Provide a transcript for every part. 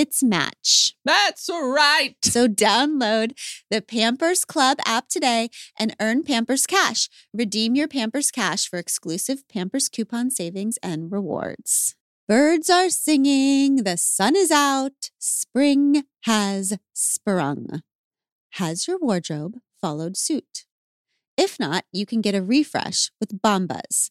its match. That's right. So download the Pampers Club app today and earn Pampers Cash. Redeem your Pampers Cash for exclusive Pampers coupon savings and rewards. Birds are singing, the sun is out, spring has sprung. Has your wardrobe followed suit? If not, you can get a refresh with Bombas,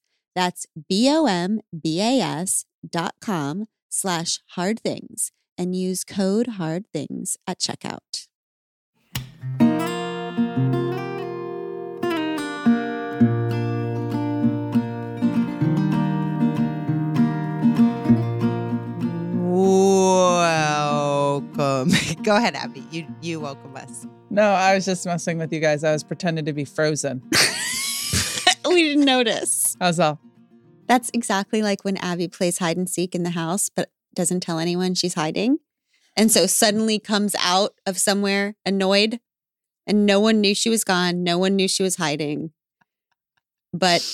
That's B-O-M-B-A-S dot com slash hard things and use code hard things at checkout. Welcome. Go ahead, Abby. You you welcome us. No, I was just messing with you guys. I was pretending to be frozen. we didn't notice. How's all? That's exactly like when Abby plays hide and seek in the house, but doesn't tell anyone she's hiding. And so suddenly comes out of somewhere annoyed, and no one knew she was gone. No one knew she was hiding. But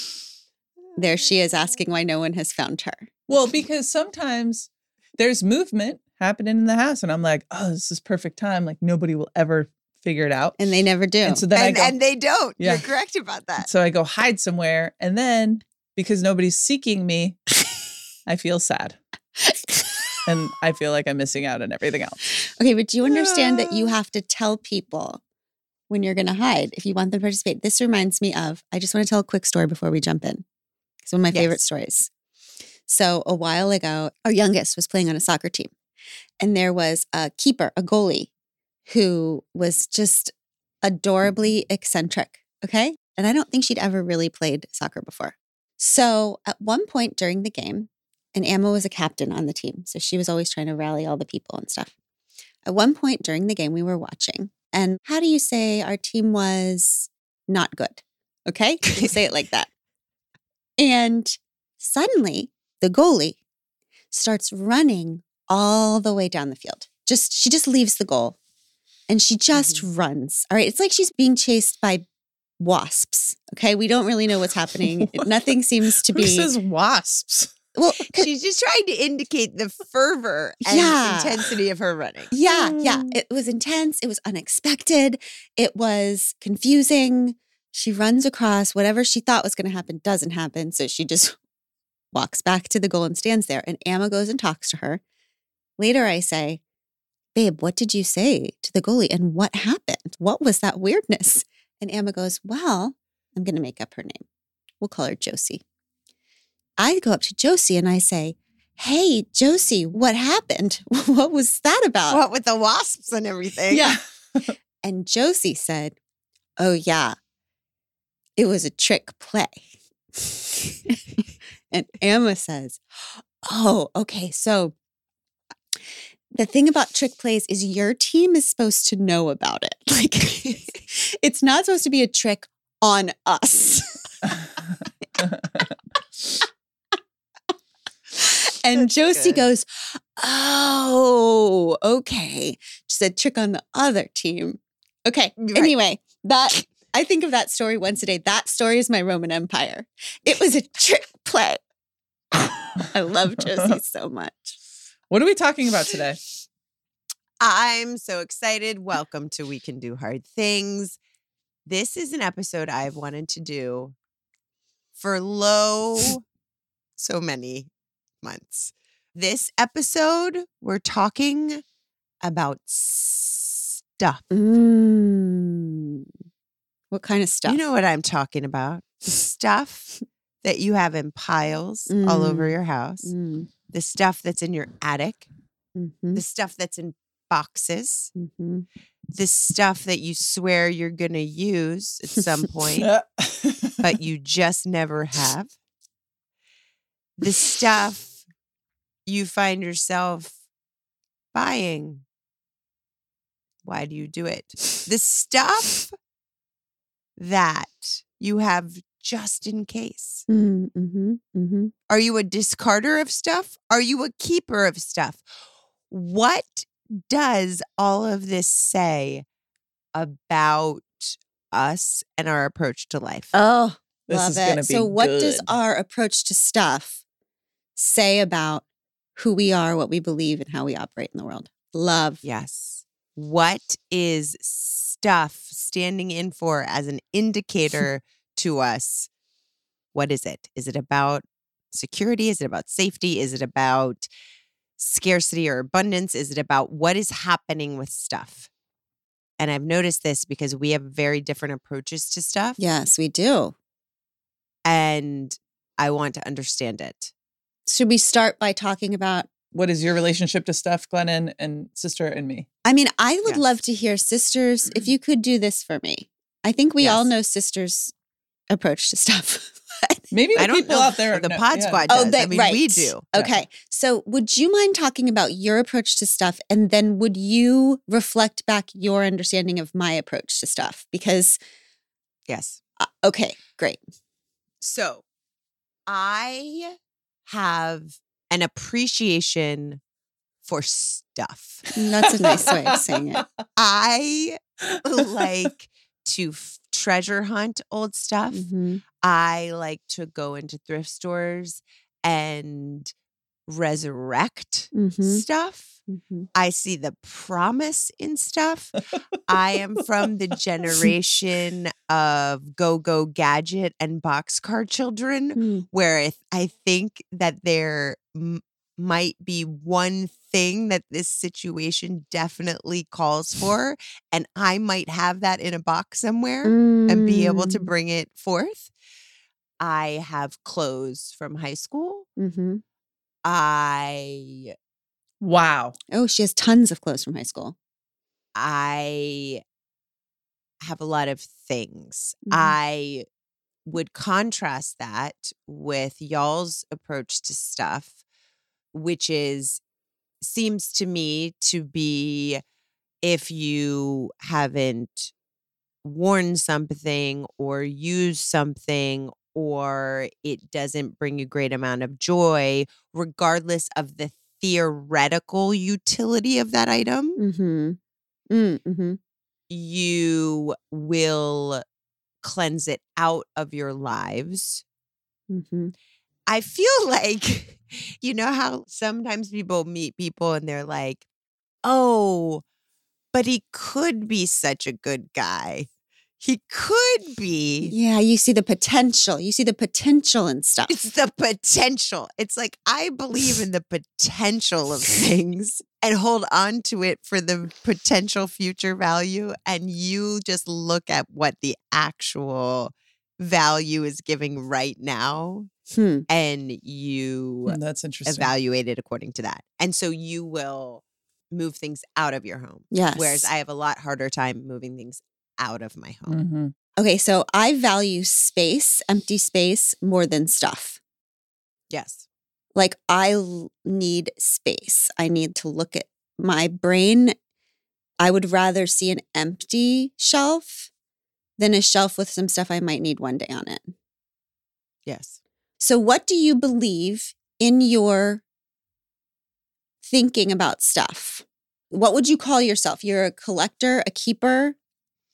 there she is asking why no one has found her. Well, because sometimes there's movement happening in the house, and I'm like, oh, this is perfect time. Like nobody will ever figure it out. And they never do. And so then I And, go, and they don't. Yeah. You're correct about that. so I go hide somewhere, and then because nobody's seeking me, I feel sad. and I feel like I'm missing out on everything else. Okay, but do you understand that you have to tell people when you're going to hide if you want them to participate? This reminds me of, I just want to tell a quick story before we jump in. It's one of my favorite stories. So, a while ago, our youngest was playing on a soccer team, and there was a keeper, a goalie, who was just adorably eccentric. Okay. And I don't think she'd ever really played soccer before. So, at one point during the game, and Emma was a captain on the team. So she was always trying to rally all the people and stuff. At one point during the game, we were watching. And how do you say our team was not good? Okay. You say it like that. And suddenly the goalie starts running all the way down the field. Just, she just leaves the goal and she just mm-hmm. runs. All right. It's like she's being chased by wasps. Okay. We don't really know what's happening. Nothing seems to be. Who says wasps? Well, She's just trying to indicate the fervor and Yeah. intensity of her running. Yeah, yeah. Mm. It was intense. It was unexpected. It was confusing. She runs across whatever she thought was going to happen doesn't happen. So she just walks back to the goal and stands there. And Amma goes and talks to her. Later, I say, Babe, what did you say to the goalie? And what happened? What was that weirdness? And Emma goes, Well, I'm going to make up her name. We'll call her Josie. I go up to Josie and I say, Hey, Josie, what happened? What was that about? What with the wasps and everything? Yeah. and Josie said, Oh, yeah, it was a trick play. and Emma says, Oh, okay. So the thing about trick plays is your team is supposed to know about it. Like, it's not supposed to be a trick on us. and That's Josie good. goes, Oh, okay. She said trick on the other team. Okay. Right. Anyway, that I think of that story once a day. That story is my Roman Empire. It was a trick play. I love Josie so much. What are we talking about today? I'm so excited. Welcome to We Can Do Hard Things. This is an episode I've wanted to do for low so many months. This episode, we're talking about stuff. Mm. What kind of stuff? You know what I'm talking about. The stuff that you have in piles all over Mm. your house, Mm. The stuff that's in your attic, Mhm. the stuff that's in boxes, Mhm. the stuff that you swear you're going to use at some point, but you just never have. The stuff you find yourself buying. Why do you do it? The stuff that you have just in case. Mm, mhm, mhm. Are you a discarder of stuff? Are you a keeper of stuff? What does all of this say about us and our approach to life? Oh, This love is gonna it. be so, what does our approach to stuff say about who we are, what we believe, and how we operate in the world? Love. yes. What is stuff standing in for as an indicator to us? What is it? Is it about security? Is it about safety? Is it about scarcity or abundance? Is it about what is happening with stuff? And I've noticed this because we have very different approaches to stuff. Yes, we do. And I want to understand it. Should we start by talking about? what is your relationship to stuff, Glennon and sister and me? I mean, I would Yes. love to hear sisters if mm-hmm. you could do this for me. I think we all know sisters' approach to stuff. Maybe the I don't people know out there the know- pod yeah. squad Oh, does. they- I mean, right. we do. Yeah. Okay. So, would you mind talking about your approach to stuff? And then would you reflect back your understanding of my approach to stuff? Because, Yes. uh, okay, great. So I have an appreciation for stuff. That's a nice way of saying it. I like to f- treasure hunt old stuff. Mhm. I like to go into thrift stores and resurrect Mhm. stuff. Mhm. I see the promise in stuff. I am from the generation of go go gadget and boxcar children Mm. where I think that there m- might be one thing that this situation definitely calls for, and I might have that in a box somewhere and be able to Mm. bring it forth. I have clothes from high school. Mhm. I Wow. Oh, she has tons of clothes from high school. I have a lot of things. Mhm. I would contrast that with y'all's approach to stuff, which is seems to me to be if you haven't worn something or used something or it doesn't bring you great amount of joy regardless of the theoretical utility of that item Mm-hmm. Mm, mm-hmm. you will cleanse it out of your lives. Mm-hmm. I feel like, you know, how sometimes people meet people and they're like, oh, but he could be such a good guy. He could be. Yeah, you see the potential. You see the potential and stuff. It's the potential. It's like I believe in the potential of things and hold on to it for the potential future value. And you just look at what the actual value is giving right now Hmm. and you Hmm, That's interesting. evaluate it according to that. And so you will move things out of your home. Yes. Whereas I have a lot harder time moving things out of my home. Mhm. Okay, so I value space, empty space, more than stuff. Yes. Like I l- need space. I need to look at my brain. I would rather see an empty shelf than a shelf with some stuff I might need one day on it. Yes. So, what do you believe in your thinking about stuff? What would you call yourself? You're a collector, a keeper?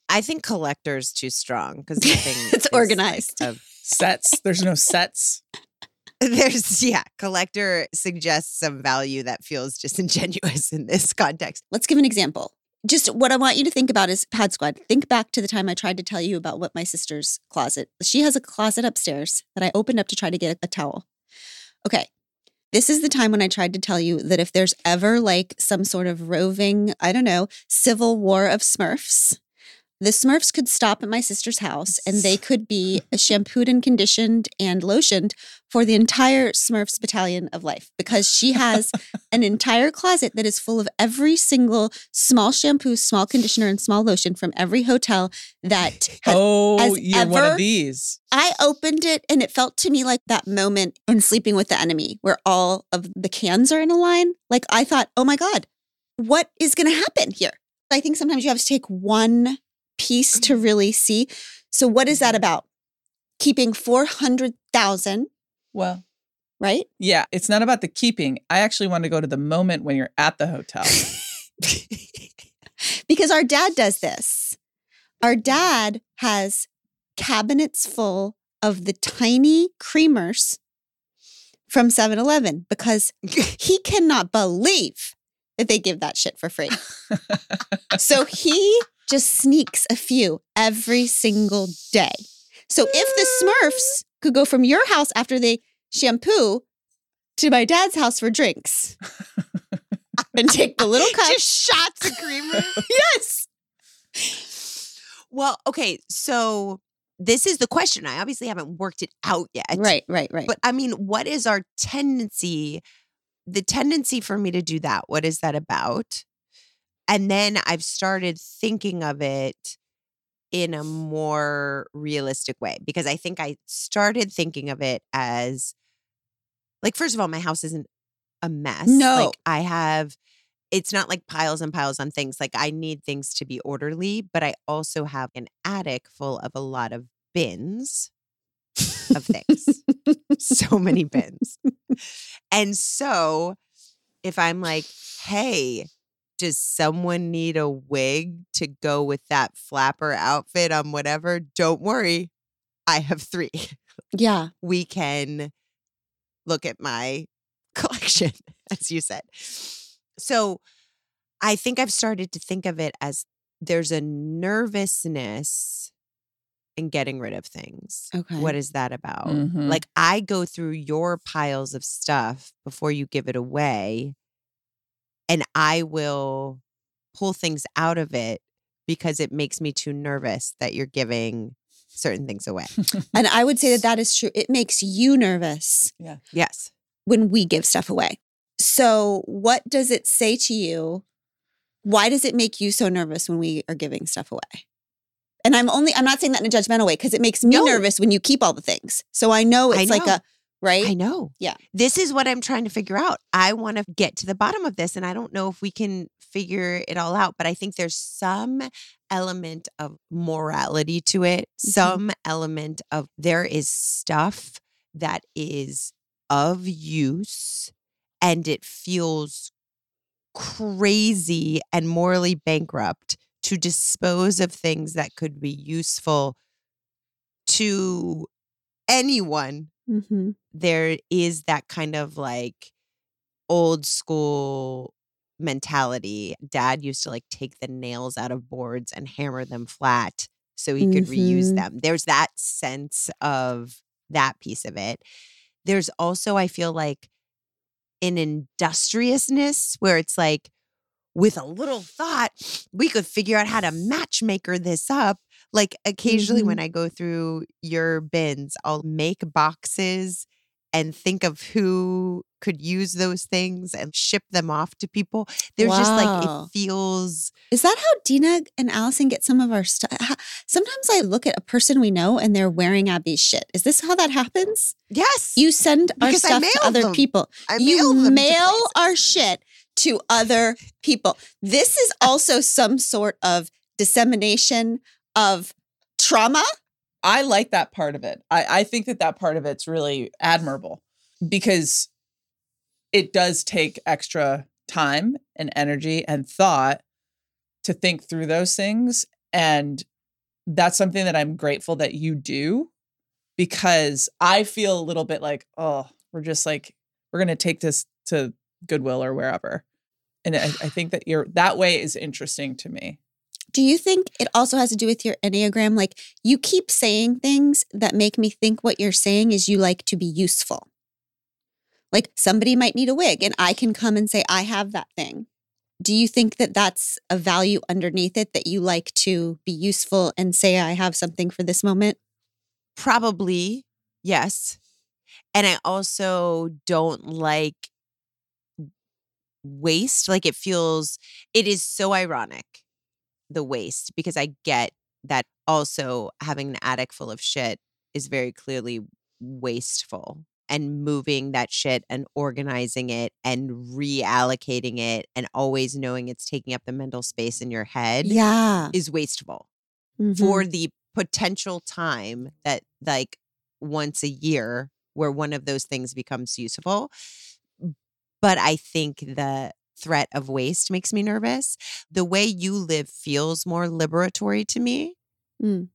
I think collector is too strong because nothing. It's is, like, organized. a- Sets. There's no sets. there's yeah, collector suggests some value that feels disingenuous in this context. Let's give an example. Just what I want you to think about is Pod Squad. Think back to the time I tried to tell you about what my sister's closet. She has a closet upstairs that I opened up to try to get a towel. Okay. This is the time when I tried to tell you that if there's ever like some sort of roving, I don't know, civil war of Smurfs, the Smurfs could stop at my sister's house and they could be shampooed and conditioned and lotioned for the entire Smurfs battalion of life because she has an entire closet that is full of every single small shampoo, small conditioner, and small lotion from every hotel that has Oh, has you're one ever- of these. I opened it and it felt to me like that moment in Sleeping with the Enemy where all of the cans are in a line. Like I thought, oh my God, what is going to happen here? I think sometimes you have to take one piece to mm-hmm. really see. So, what is that mm-hmm. about? Keeping 400,000, Well, right? yeah, it's not about the keeping. I actually want to go to the moment when you're at the hotel. because our dad does this. Our dad has cabinets full of the tiny creamers from 7 Eleven because he cannot believe that they give that shit for free. so he just sneaks a few every single day. So if the Smurfs could go from your house after they shampoo to my dad's house for drinks and take the little cup. Just shots of creamer. yes. well, okay, so this is the question. I obviously haven't worked it out yet. Right, right, right. But I mean, what is our tendency? The tendency for me to do that, what is that about? And then I've started thinking of it in a more realistic way because I think I started thinking of it as like, first of all, my house isn't a mess. No. Like, I have, it's not like piles and piles on things. Like, I need things to be orderly, but I also have an attic full of a lot of bins of things. so many bins. And so if I'm like, hey, does someone need a wig to go with that flapper outfit on whatever? Don't worry. I have three. yeah. We can look at my collection, as you said. So I think I've started to think of it as there's a nervousness in getting rid of things. Okay. What is that about? Mhm. Like I go through your piles of stuff before you give it away and I will pull things out of it because it makes me too nervous that you're giving certain things away. And I would say that that is true. It makes you nervous Yeah. yes. when we give stuff away. So, what does it say to you? Why does it make you so nervous when we are giving stuff away? And I'm only, I'm not saying that in a judgmental way because it makes me No. nervous when you keep all the things. So I know I it's like a, right? I know. Yeah. This is what I'm trying to figure out. I want to get to the bottom of this and I don't know if we can figure it all out, but I think there's some element of morality to it, mm-hmm. some element of there is stuff that is of use and it feels crazy and morally bankrupt to dispose of things that could be useful to anyone Mm-hmm. there is that kind of like old school mentality. Dad used to like take the nails out of boards and hammer them flat so he could reuse Mhm. them. There's that sense of that piece of it. There's also, I feel like, an industriousness where it's like, with a little thought, we could figure out how to matchmaker this up. Like occasionally when mm-hmm. I go through your bins, I'll make boxes and think of who could use those things and ship them off to people. There's just like it feels Is that how Dina and Allison get some of our stuff? Uh, sometimes I look at a person we know and they're wearing Abby's shit. Is this how that happens? yes. You send our Because stuff to other them. people. I you mail mail our shit to other people. This is also some sort of dissemination of trauma. I like that part of it. I, I think that that part of it's really admirable because it does take extra time and energy and thought to think through those things. And that's something that I'm grateful that you do because I feel a little bit like, oh, we're just like, we're going to take this to Goodwill or wherever. And I, I think that you're that way is interesting to me. Do you think it also has to do with your Enneagram? Like you keep saying things that make me think what you're saying is you like to be useful. Like somebody might need a wig and I can come and say, I have that thing. Do you think that that's a value underneath it that you like to be useful and say, I have something for this moment? Probably, yes. And I also don't like waste. Like it feels, it is so ironic, the waste, because I get that also having an attic full of shit is very clearly wasteful and moving that shit and organizing it and reallocating it and always knowing it's taking up the mental space in your head Yeah. is wasteful Mhm. for the potential time that like once a year where one of those things becomes useful but i think the threat of waste makes me nervous the way you live feels more liberatory to me Mm.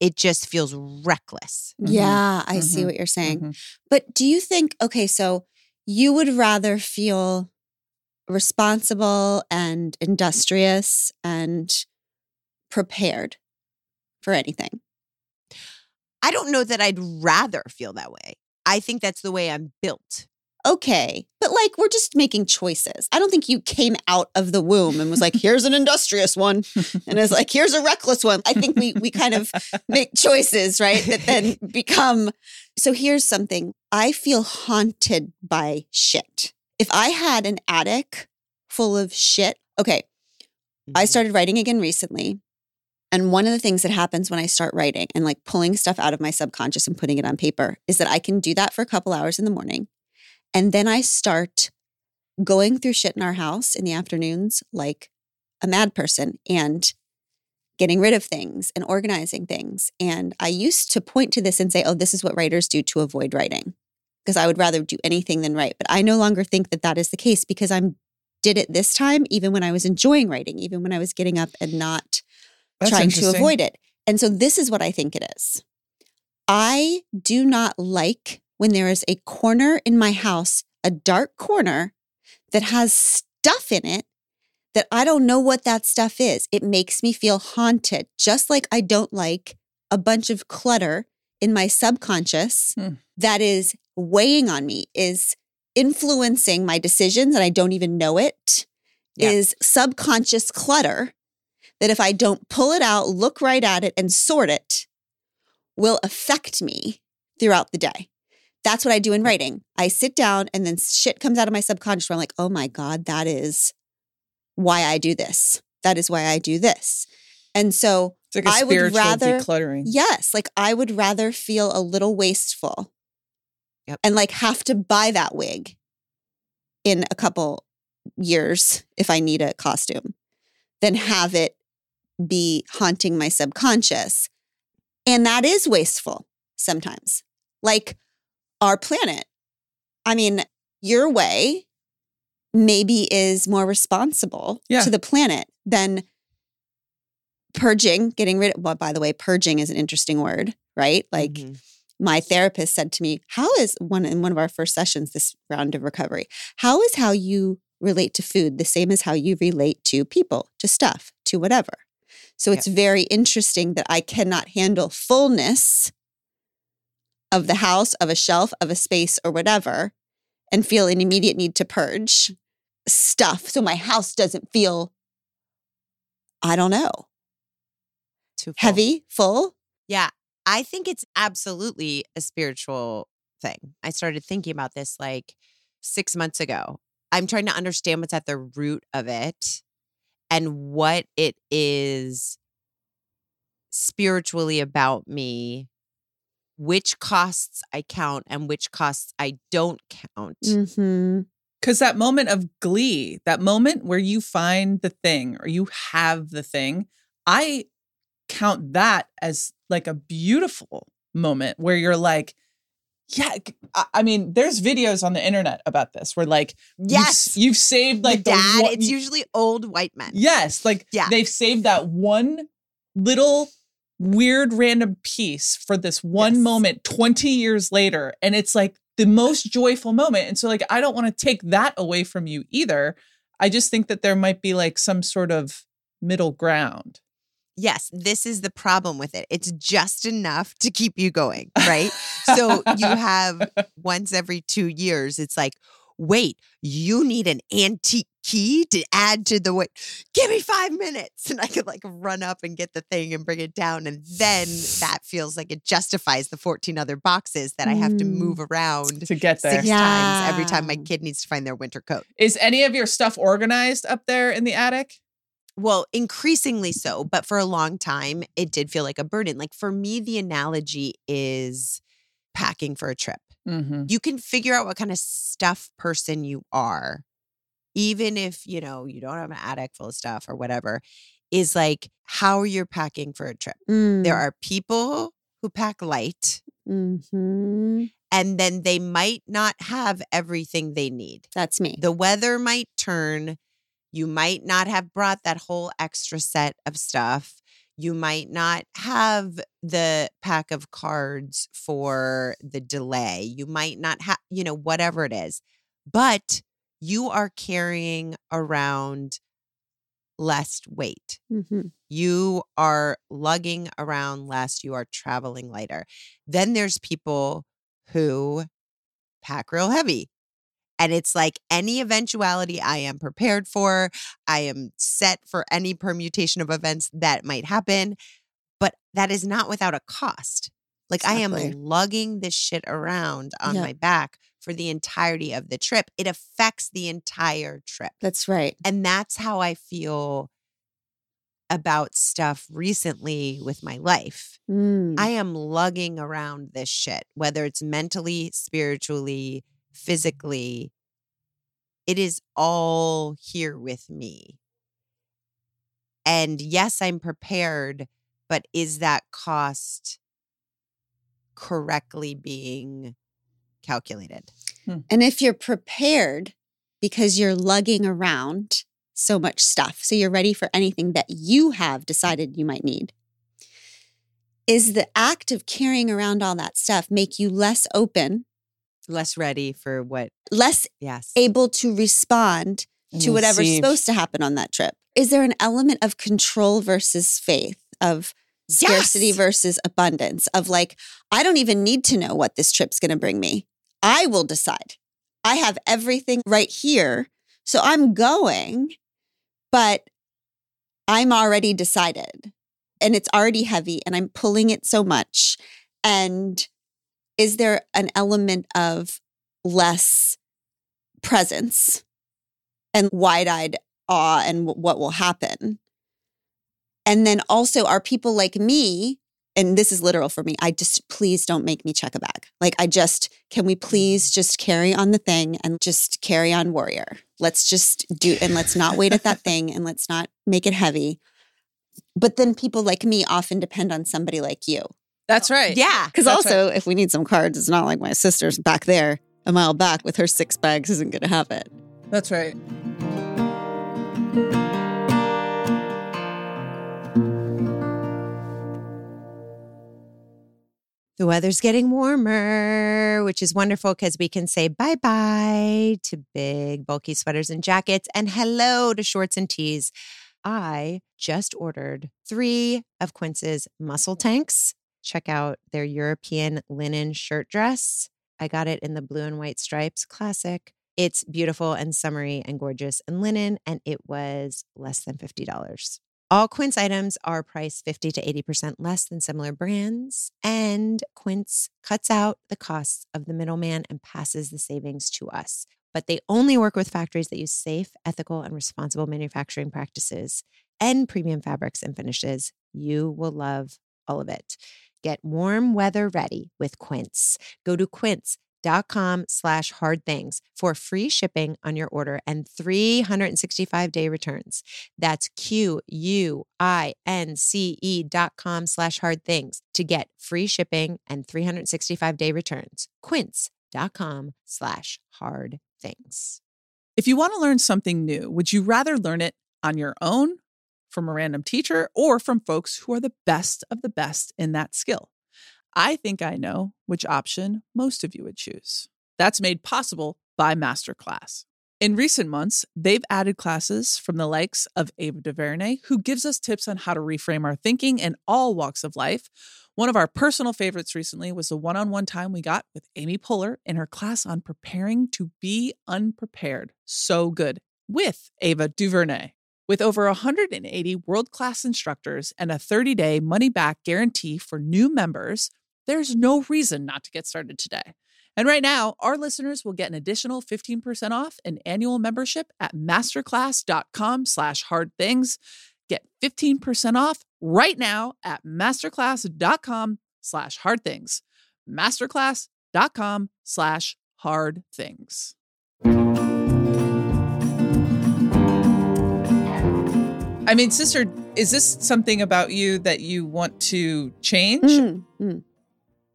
it just feels reckless Mhm. Yeah, I see Mhm. what you're saying. Mhm. But do you think, okay, so you would rather feel responsible and industrious and prepared for anything? i don't know that i'd rather feel that way i think that's the way i'm built Okay, but like we're just making choices. I don't think you came out of the womb and was like, here's an industrious one. And it's like, here's a reckless one. I think we we kind of make choices, right? That then become so here's something. I feel haunted by shit. If I had an attic full of shit, okay, I Mhm. started writing again recently. And one of the things that happens when I start writing and like pulling stuff out of my subconscious and putting it on paper is that I can do that for a couple hours in the morning. And then I start going through shit in our house in the afternoons like a mad person and getting rid of things and organizing things. And I used to point to this and say, oh, this is what writers do to avoid writing because I would rather do anything than write. But I no longer think that that is the case because I'm did it this time even when I was enjoying writing, even when I was getting up and not That's trying to avoid it. And so this is what I think it is. I do not like when there is a corner in my house, a dark corner that has stuff in it that I don't know what that stuff is. It makes me feel haunted, just like I don't like a bunch of clutter in my subconscious Hmm. that is weighing on me, is influencing my decisions, and I don't even know it. Is Yeah. subconscious clutter that if I don't pull it out, look right at it, and sort it, will affect me throughout the day. That's what I do in writing. I sit down and then shit comes out of my subconscious where I'm like, oh my God, that is why I do this. That is why I do this. And so, It's like a I would rather- decluttering. yes, like I would rather feel a little wasteful Yep. and like have to buy that wig in a couple years if I need a costume than have it be haunting my subconscious. And that is wasteful sometimes. Like our planet. I mean, your way maybe is more responsible Yeah. to the planet than purging, getting rid of, well, by the way, purging is an interesting word, right? Like Mhm. my therapist said to me, How is one in one of our first sessions this round of recovery? How is how you relate to food the same as how you relate to people, to stuff, to whatever? So Yep. it's very interesting that I cannot handle fullness of the house, of a shelf, of a space, or whatever, and feel an immediate need to purge stuff. So my house doesn't feel, I don't know, Too full. heavy, full. Yeah, I think it's absolutely a spiritual thing. I started thinking about this like six months ago. I'm trying to understand what's at the root of it and what it is spiritually about me, which costs I count and which costs I don't count. Mm-hmm. Because that moment of glee, that moment where you find the thing or you have the thing, I count that as like a beautiful moment where you're like, yeah, I mean, there's videos on the internet about this where like you've Yes. you've, saved like the dad, one- it's usually old white men. yes, like Yeah. they've saved that one little weird random piece for this one Yes. moment 20 years later. And it's like the most joyful moment. And so, like, I don't want to take that away from you either. I just think that there might be like some sort of middle ground. Yes, this is the problem with it. It's just enough to keep you going, right? so you have once every two years, it's like, wait, you need an antique key to add to the way. Give me five minutes. And I could like run up and get the thing and bring it down. And then that feels like it justifies the 14 other boxes that I have to Mm. move around to get there. six times every time my kid needs to find their winter coat. Is any of your stuff organized up there in the attic? Well, increasingly so, but for a long time, it did feel like a burden. Like for me, the analogy is packing for a trip. Mm-hmm. You can figure out what kind of stuff person you are, even if, you know, you don't have an attic full of stuff or whatever, is like how you're packing for a trip. Mm. There are people who pack light Mhm. and then they might not have everything they need. That's me. The weather might turn. You might not have brought that whole extra set of stuff. You might not have the pack of cards for the delay. You might not have, you know, whatever it is. But you are carrying around less weight. Mhm. You are lugging around less. You are traveling lighter. Then there's people who pack real heavy. And it's like any eventuality I am prepared for. I am set for any permutation of events that might happen. But that is not without a cost. Like I am lugging this shit around on Yeah. my back for the entirety of the trip. It affects the entire trip. That's right. And that's how I feel about stuff recently with my life. Mm. I am lugging around this shit, whether it's mentally, spiritually, physically. It is all here with me. And yes, I'm prepared, but is that cost correctly being calculated? Hmm. And if you're prepared because you're lugging around so much stuff, so you're ready for anything that you have decided you might need, is the act of carrying around all that stuff make you less open, Less ready for what? less Yes. able to respond to mm, whatever's Receive. supposed to happen on that trip? Is there an element of control versus faith, of scarcity Yes! versus abundance, of like, I don't even need to know what this trip's going to bring me? I will decide. I have everything right here. So I'm going, but I'm already decided and it's already heavy and I'm pulling it so much. And is there an element of less presence and wide eyed awe and w- what will happen? And then also, are people like me, and this is literal for me, I just, please don't make me check a bag. Like, I just, can we please just carry on the thing and just carry on warrior? Let's just do, and let's not wait at that thing and let's not make it heavy. But then people like me often depend on somebody like you. That's right. yeah. Because That's also, if we need some cards, it's not like my sister's back there a mile back with her six bags isn't going to have it. That's right. The weather's getting warmer, which is wonderful because we can say bye bye to big, bulky sweaters and jackets and hello to shorts and tees. I just ordered three of Quince's muscle tanks. Check out their European linen shirt dress. I got it in the blue and white stripes, classic. It's beautiful and summery and gorgeous and linen, and it was less than $50. All Quince items are priced 50 to 80% less than similar brands, and Quince cuts out the costs of the middleman and passes the savings to us. But they only work with factories that use safe, ethical, and responsible manufacturing practices and premium fabrics and finishes. You will love all of it. Get warm weather ready with Quince. Go to quince.com slash hard things for free shipping on your order and 365 day returns. That's Q U I N C E dot com slash hard things to get free shipping and 365 day returns. Quince.com slash hard things. If you want to learn something new, would you rather learn it on your own, from a random teacher, or from folks who are the best of the best in that skill. I think I know which option most of you would choose. That's made possible by Masterclass. In recent months, they've added classes from the likes of Ava DuVernay, who gives us tips on how to reframe our thinking in all walks of life. One of our personal favorites recently was the one on one time we got with Amy Poehler in her class on preparing to be unprepared. So good. With Ava DuVernay. With over 180 world class instructors and a 30 day money back guarantee for new members, there's no reason not to get started today. And right now, our listeners will get an additional 15% off an annual membership at masterclass.com slash hard things. Get 15% off right now at masterclass.com slash hard things. Masterclass.com slash hard things. I mean, sister, is this something about you that you want to change? Mm, mm.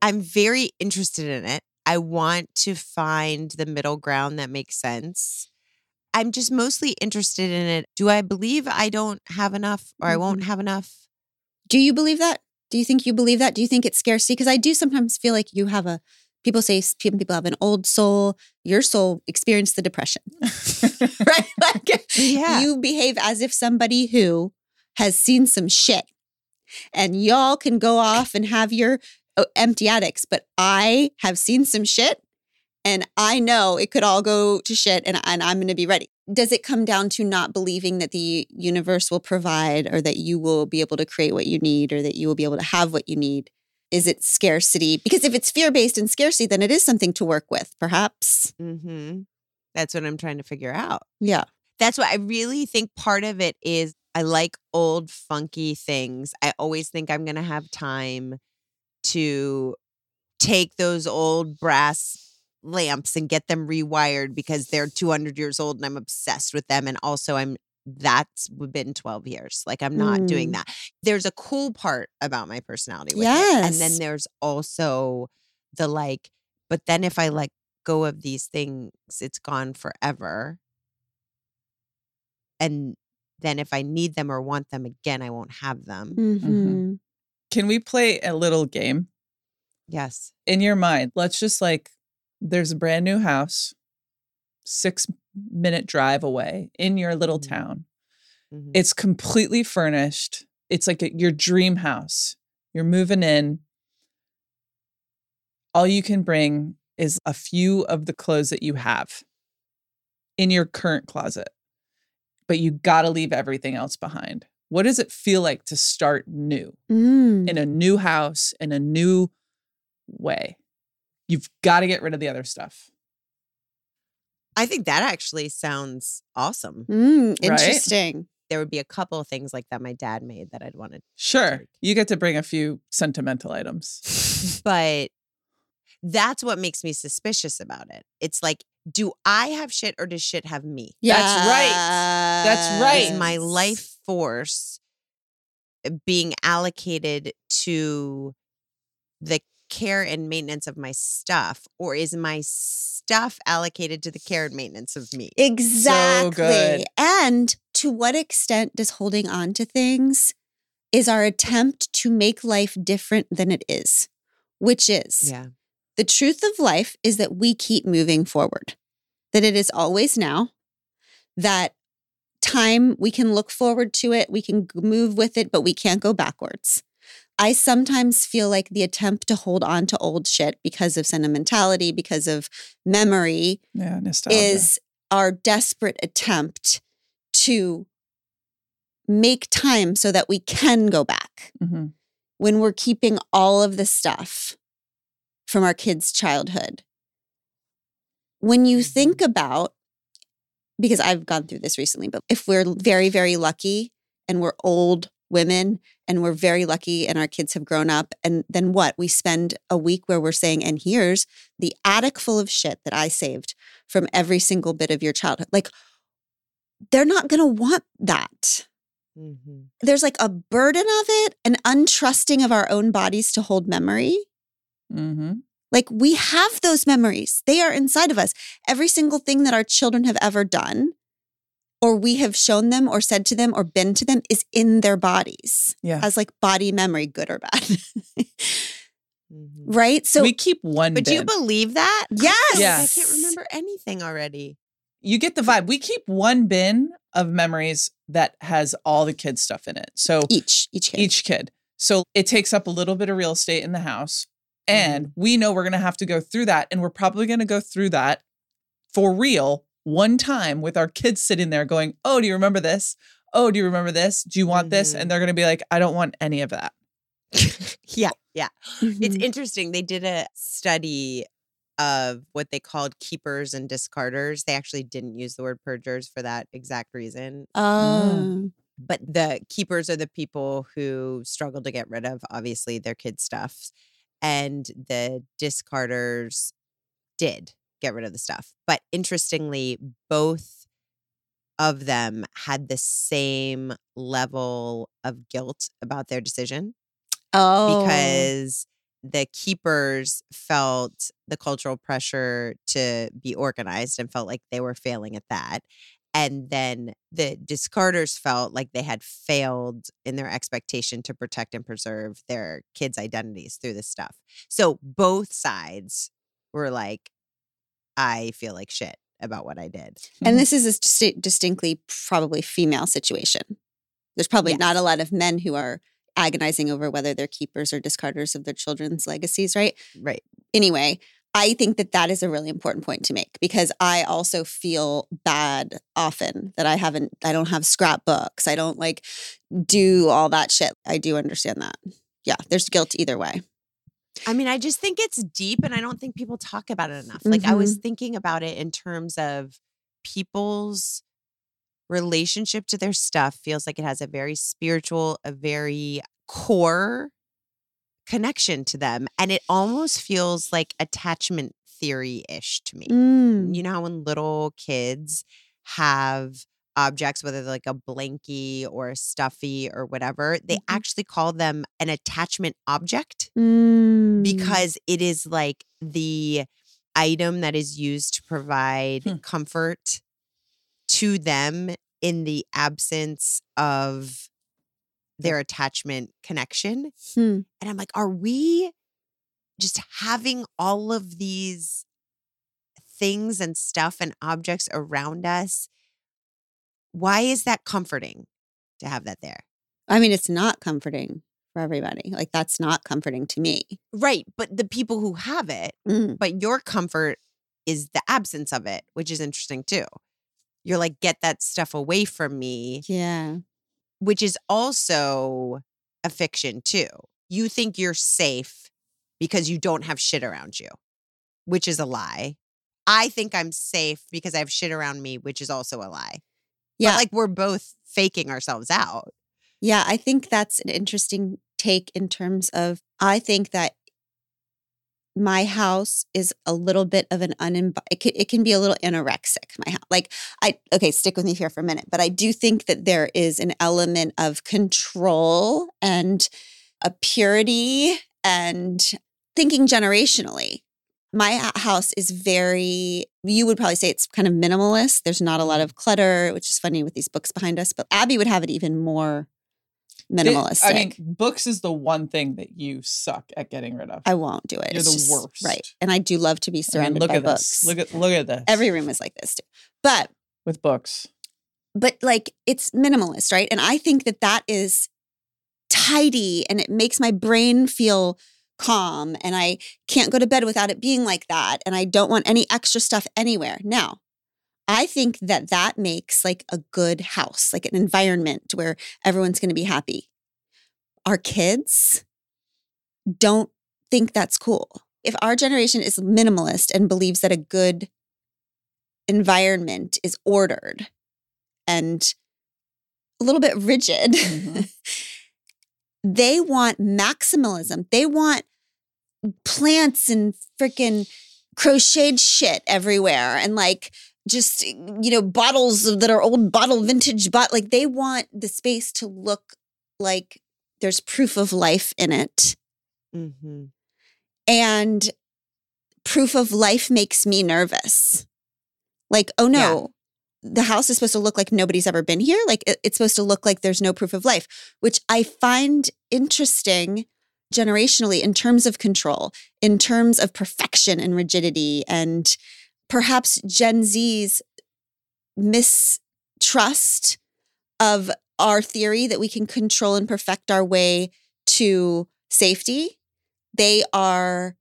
I'm very interested in it. I want to find the middle ground that makes sense. I'm just mostly interested in it. Do I believe I don't have enough or I won't have enough? Do you believe that? Do you think you believe that? Do you think it's scarcity? Because I do sometimes feel like you have a. People say people have an old soul. Your soul experienced the depression, right? Like Yeah. you behave as if somebody who has seen some shit, and y'all can go off and have your uh, empty attics. But I have seen some shit, and I know it could all go to shit, and, and I'm going to be ready. Does it come down to not believing that the universe will provide, or that you will be able to create what you need, or that you will be able to have what you need? Is it scarcity? Because if it's fear based and scarcity, then it is something to work with, perhaps. hmm That's what I'm trying to figure out. Yeah. That's what I really think part of it is I like old funky things. I always think I'm going to have time to take those old brass lamps and get them rewired because they're 200 years old and I'm obsessed with them and also I'm that's been 12 years. Like I'm not doing Mm. that. There's a cool part about my personality with it. And then there's also the like but then if I let go of these things it's gone forever and then if I need them or want them again, I won't have them. Mhm. Can we play a little game? Yes. in your mind, let's just like there's a brand new house, six minute drive away in your little Mhm. town. Mhm. It's completely furnished. It's like a, your dream house. You're moving in. All you can bring is a few of the clothes that you have in your current closet, but you got to leave everything else behind. What does it feel like to start new? Mm. in a new house in a new way. You've got to get rid of the other stuff. I think that actually sounds awesome. Mm, Right? interesting. There would be a couple of things like that my dad made that I'd want to Sure. Take. You get to bring a few sentimental items. but that's what makes me suspicious about it. It's like, do I have shit or does shit have me? Yeah. That's right. That's right. Is my life force being allocated to the care and maintenance of my stuff, or is my stuff allocated to the care and maintenance of me? Exactly. good. And to what extent does holding on to things is our attempt to make life different than it is, which is Yeah. the truth of life is that we keep moving forward, that it is always now, that time we can look forward to it, we can move with it, but we can't go backwards. I sometimes feel like the attempt to hold on to old shit because of sentimentality, because of memory, yeah, nostalgia. is our desperate attempt to make time so that we can go back Mhm. when we're keeping all of the stuff from our kids' childhood. When you Mm-hmm. think about, because I've gone through this recently, but if we're very, very lucky and we're old women and we're very lucky and our kids have grown up, and then what? We spend a week where we're saying, and here's the attic full of shit that I saved from every single bit of your childhood. Like, they're not going to want that mm-hmm. there's like a burden of it, an untrusting of our own bodies to hold memory. mm-hmm. Like we have those memories, they are inside of us. Every single thing that our children have ever done or we have shown them or said to them or been to them is in their bodies Yeah. as like body memory, good or bad. Mhm. right? So we keep one But do you believe that? yes. Yeah. I can't remember anything already. you get the vibe. We keep one bin of memories that has all the kids stuff in it. So Each, each kid. each kid. So it takes up a little bit of real estate in the house. And we know we're going to have to go through that. And we're probably going to go through that for real one time with our kids sitting there going, Oh, do you remember this? Oh, do you remember this? Do you want this? Mhm. And they're going to be like, I don't want any of that. Yeah, yeah. It's Mhm. interesting. They did a study of what they called keepers and discarders. They actually didn't use the word purgers for that exact reason. Oh. But the keepers are the people who struggle to get rid of, obviously, their kids' stuff. And the discarders did get rid of the stuff. But interestingly, both of them had the same level of guilt about their decision Oh. because the keepers felt the cultural pressure to be organized and felt like they were failing at that. And then the discarders felt like they had failed in their expectation to protect and preserve their kids' identities through this stuff. So both sides were like, I feel like shit about what I did. And mm-hmm. this is a sti- distinctly probably female situation. There's probably not a lot of men who are agonizing over whether they're keepers or discarders of their children's legacies, right? Right. Anyway, I think that that is a really important point to make because I also feel bad often that I haven't, I don't have scrapbooks. I don't like do all that shit. I do understand that. Yeah, there's guilt either way. I mean, I just think it's deep and I don't think people talk about it enough. Like I was thinking about it in terms of people's relationship to their stuff feels like it has a very spiritual, a very core connection to them and it almost feels like attachment theory-ish to me. Mm. You know how when little kids have objects, whether they're like a blankie or a stuffy or whatever, they Mhm. actually call them an attachment object Mm. because it is like the item that is used to provide Hmm. comfort to them in the absence of their attachment connection. Hmm. And I'm like, are we just having all of these things and stuff and objects around us? Why is that comforting to have that there? I mean, it's not comforting for everybody. Like, that's not comforting to me. Right. But the people who have it, Mm. but your comfort is the absence of it, which is interesting too. You're like, get that stuff away from me, Yeah. which is also a fiction too. You think you're safe because you don't have shit around you, which is a lie. I think I'm safe because I have shit around me, which is also a lie. Yeah. But like we're both faking ourselves out. Yeah, I think that's an interesting take in terms of I think that my house is a little bit of an unemb it can, it can be a little anorexic my house like i okay stick with me here for a minute but i do think that there is an element of control and a purity and thinking generationally my house is very you would probably say it's kind of minimalist there's not a lot mm-hmm. of clutter which is funny with these books behind us but abby would have it even more minimalist. I mean, books is the one thing that you suck at getting rid of. I won't do it. You're It's the just- worst. right? And I do love to be I mean, surrounded look by at books. this. Look at look at this. Every room is like this too, but with books. but like it's minimalist, right? And I think that that is tidy, and it makes my brain feel calm, and I can't go to bed without it being like that, and I don't want any extra stuff anywhere. Now, I think that that makes like a good house, like an environment where everyone's going to be happy. Our kids don't think that's cool. If our generation is minimalist and believes that a good environment is ordered and a little bit rigid, Mhm. they want maximalism. They want plants and freaking crocheted shit everywhere and like just you know bottles that are old bottle vintage but like they want the space to look like there's proof of life in it Mm-hmm. and proof of life makes me nervous like oh no the house is supposed to look like nobody's ever been here. Like it- it's supposed to look like there's no proof of life, which I find interesting generationally in terms of control, in terms of perfection and rigidity, and perhaps Gen Z's mistrust of our theory that we can control and perfect our way to safety. They are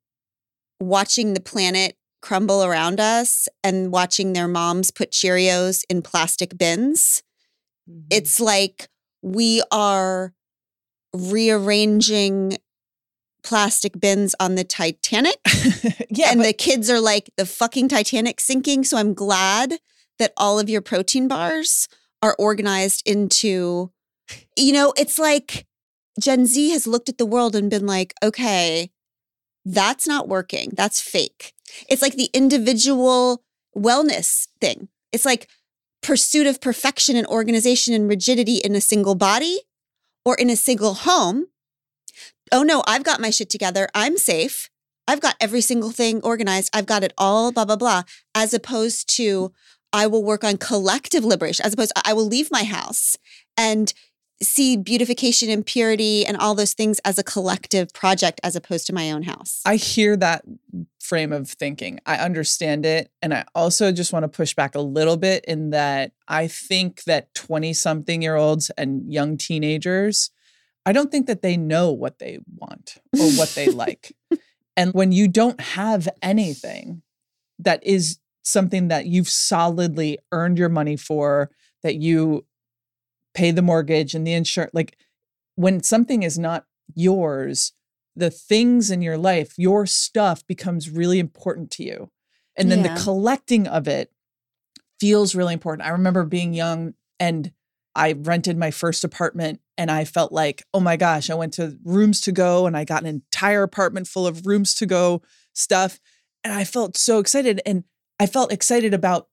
watching the planet crumble around us and watching their moms put Cheerios in plastic bins. Mhm. It's like we are rearranging plastic bins on the Titanic. yeah, and but the kids are like, the fucking Titanic sinking. So I'm glad that all of your protein bars are organized into, you know, it's like Gen Z has looked at the world and been like, okay, that's not working. That's fake. It's like the individual wellness thing. It's like pursuit of perfection and organization and rigidity in a single body or in a single home. Oh no, I've got my shit together. I'm safe. I've got every single thing organized. I've got it all, blah, blah, blah. As opposed to, I will work on collective liberation, as opposed to, I will leave my house and see beautification and purity and all those things as a collective project as opposed to my own house. I hear that frame of thinking. I understand it. And I also just want to push back a little bit in that I think that 20 something year olds and young teenagers, I don't think that they know what they want or what they like. And when you don't have anything that is something that you've solidly earned your money for, that you pay the mortgage and the insurance, like when something is not yours, the things in your life, your stuff becomes really important to you. And then Yeah. the collecting of it feels really important. I remember being young and I rented my first apartment and I felt like, oh my gosh, I went to rooms to go and I got an entire apartment full of rooms to go stuff. And I felt so excited. And I felt excited about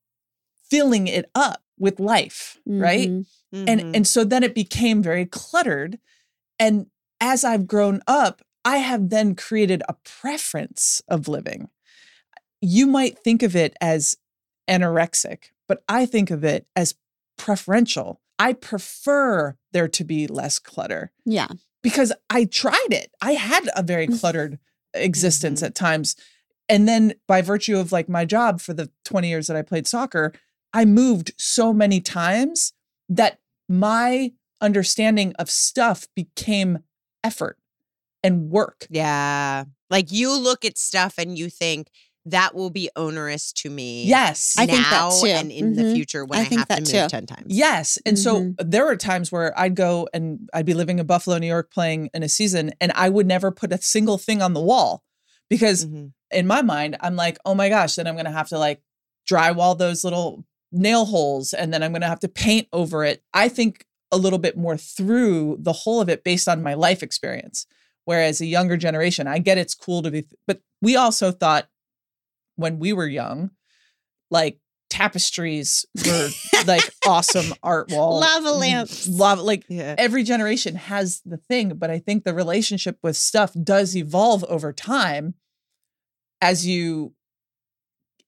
filling it up with life, right? Mhm. and Mhm. and so then it became very cluttered and as i've grown up i have then created a preference of living you might think of it as anorexic but i think of it as preferential i prefer there to be less clutter Yeah. because i tried it i had a very cluttered existence Mhm. at times and then by virtue of like my job for the 20 years that i played soccer i moved so many times that my understanding of stuff became effort and work. yeah. Like you look at stuff and you think that will be onerous to me. Yes. I think that now too. and in the Mhm. future when I I, think have to move too. 10 times. yes. And so Mhm. there were times where I'd go and I'd be living in Buffalo, New York, playing in a season, and I would never put a single thing on the wall because Mhm. in my mind, I'm like, oh my gosh, then I'm going to have to like drywall those little nail holes and then I'm going to have to paint over it. I think a little bit more through the whole of it based on my life experience. Whereas a younger generation, I get it's cool to be, but we also thought when we were young, like tapestries were like awesome art wall. Lava lamps. Lava, like Yeah. every generation has the thing, but I think the relationship with stuff does evolve over time as you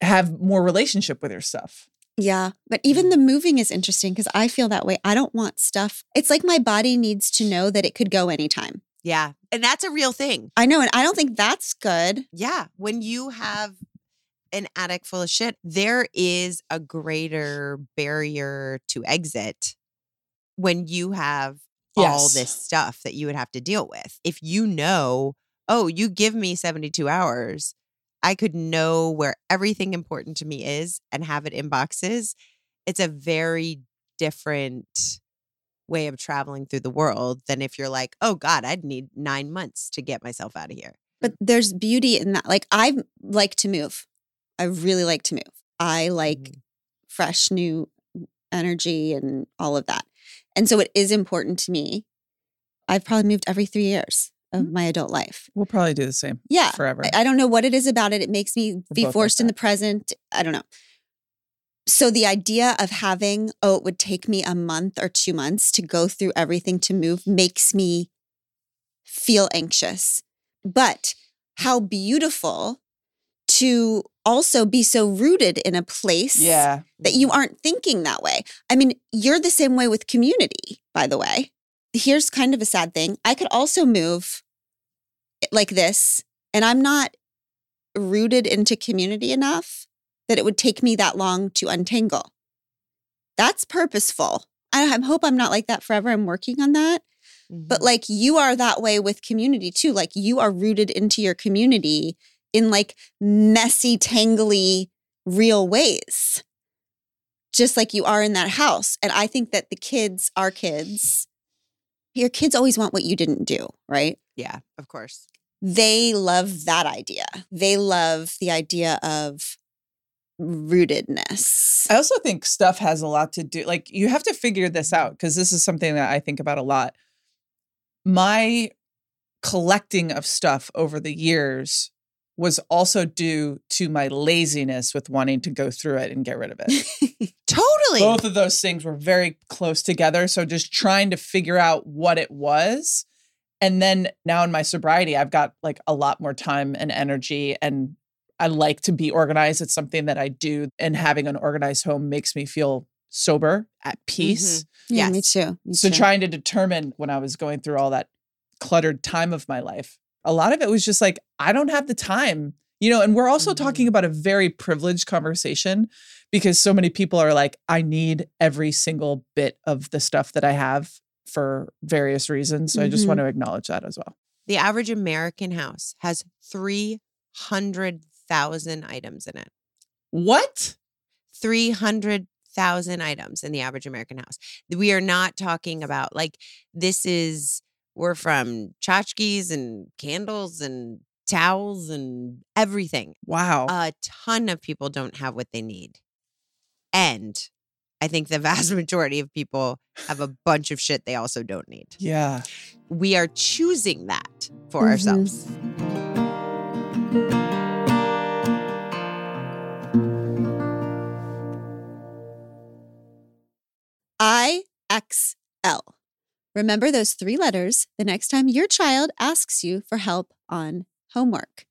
have more relationship with your stuff. Yeah. But even mm. the moving is interesting because I feel that way. I don't want stuff. It's like my body needs to know that it could go anytime. Yeah. And that's a real thing. I know. And I don't think that's good. Yeah. When you have an attic full of shit, there is a greater barrier to exit when you have all this stuff that you would have to deal with. If you know, oh, you give me 72 hours, I could know where everything important to me is and have it in boxes. It's a very different way of traveling through the world than if you're like, oh God, I'd need nine months to get myself out of here. But there's beauty in that. Like, I like to move. I really like to move. I like Mhm. fresh, new energy and all of that. And so it is important to me. I've probably moved every three years of mm-hmm. my adult life. We'll probably do the same Yeah. forever. I, I don't know what it is about it. It makes me be both like forced in the present. I don't know. So the idea of having, oh, it would take me a month or two months to go through everything to move makes me feel anxious. But how beautiful to also be so rooted in a place Yeah. that you aren't thinking that way. I mean, you're the same way with community, by the way. Here's kind of a sad thing. I could also move like this, and I'm not rooted into community enough that it would take me that long to untangle. That's purposeful. I, hope I'm not like that forever. I'm working on that. But Mhm. like you are that way with community too. Like you are rooted into your community in like messy, tangly, real ways. Just like you are in that house. And I think that the kids, our kids, your kids always want what you didn't do, right? yeah, of course. They love that idea. They love the idea of rootedness. I also think stuff has a lot to do. Like you have to figure this out because this is something that I think about a lot. My collecting of stuff over the years was also due to my laziness with wanting to go through it and get rid of it. Totally. Both of those things were very close together. So just trying to figure out what it was. And then now in my sobriety, I've got like a lot more time and energy and I like to be organized. It's something that I do. And having an organized home makes me feel sober, at peace. Mm-hmm. Yeah, me too. Me So too. trying to determine when I was going through all that cluttered time of my life, a lot of it was just like, I don't have the time. You know, and we're also Mhm. talking about a very privileged conversation because so many people are like, I need every single bit of the stuff that I have for various reasons. So I just want to acknowledge that as well. The average American house has 300,000 items in it. What? 300,000 items in the average American house. We are not talking about like this is we're from tchotchkes and candles and towels and everything. Wow. A ton of people don't have what they need. And I think the vast majority of people have a bunch of shit they also don't need. yeah. We are choosing that for Mhm. ourselves. IXL. Remember those three letters the next time your child asks you for help on homework.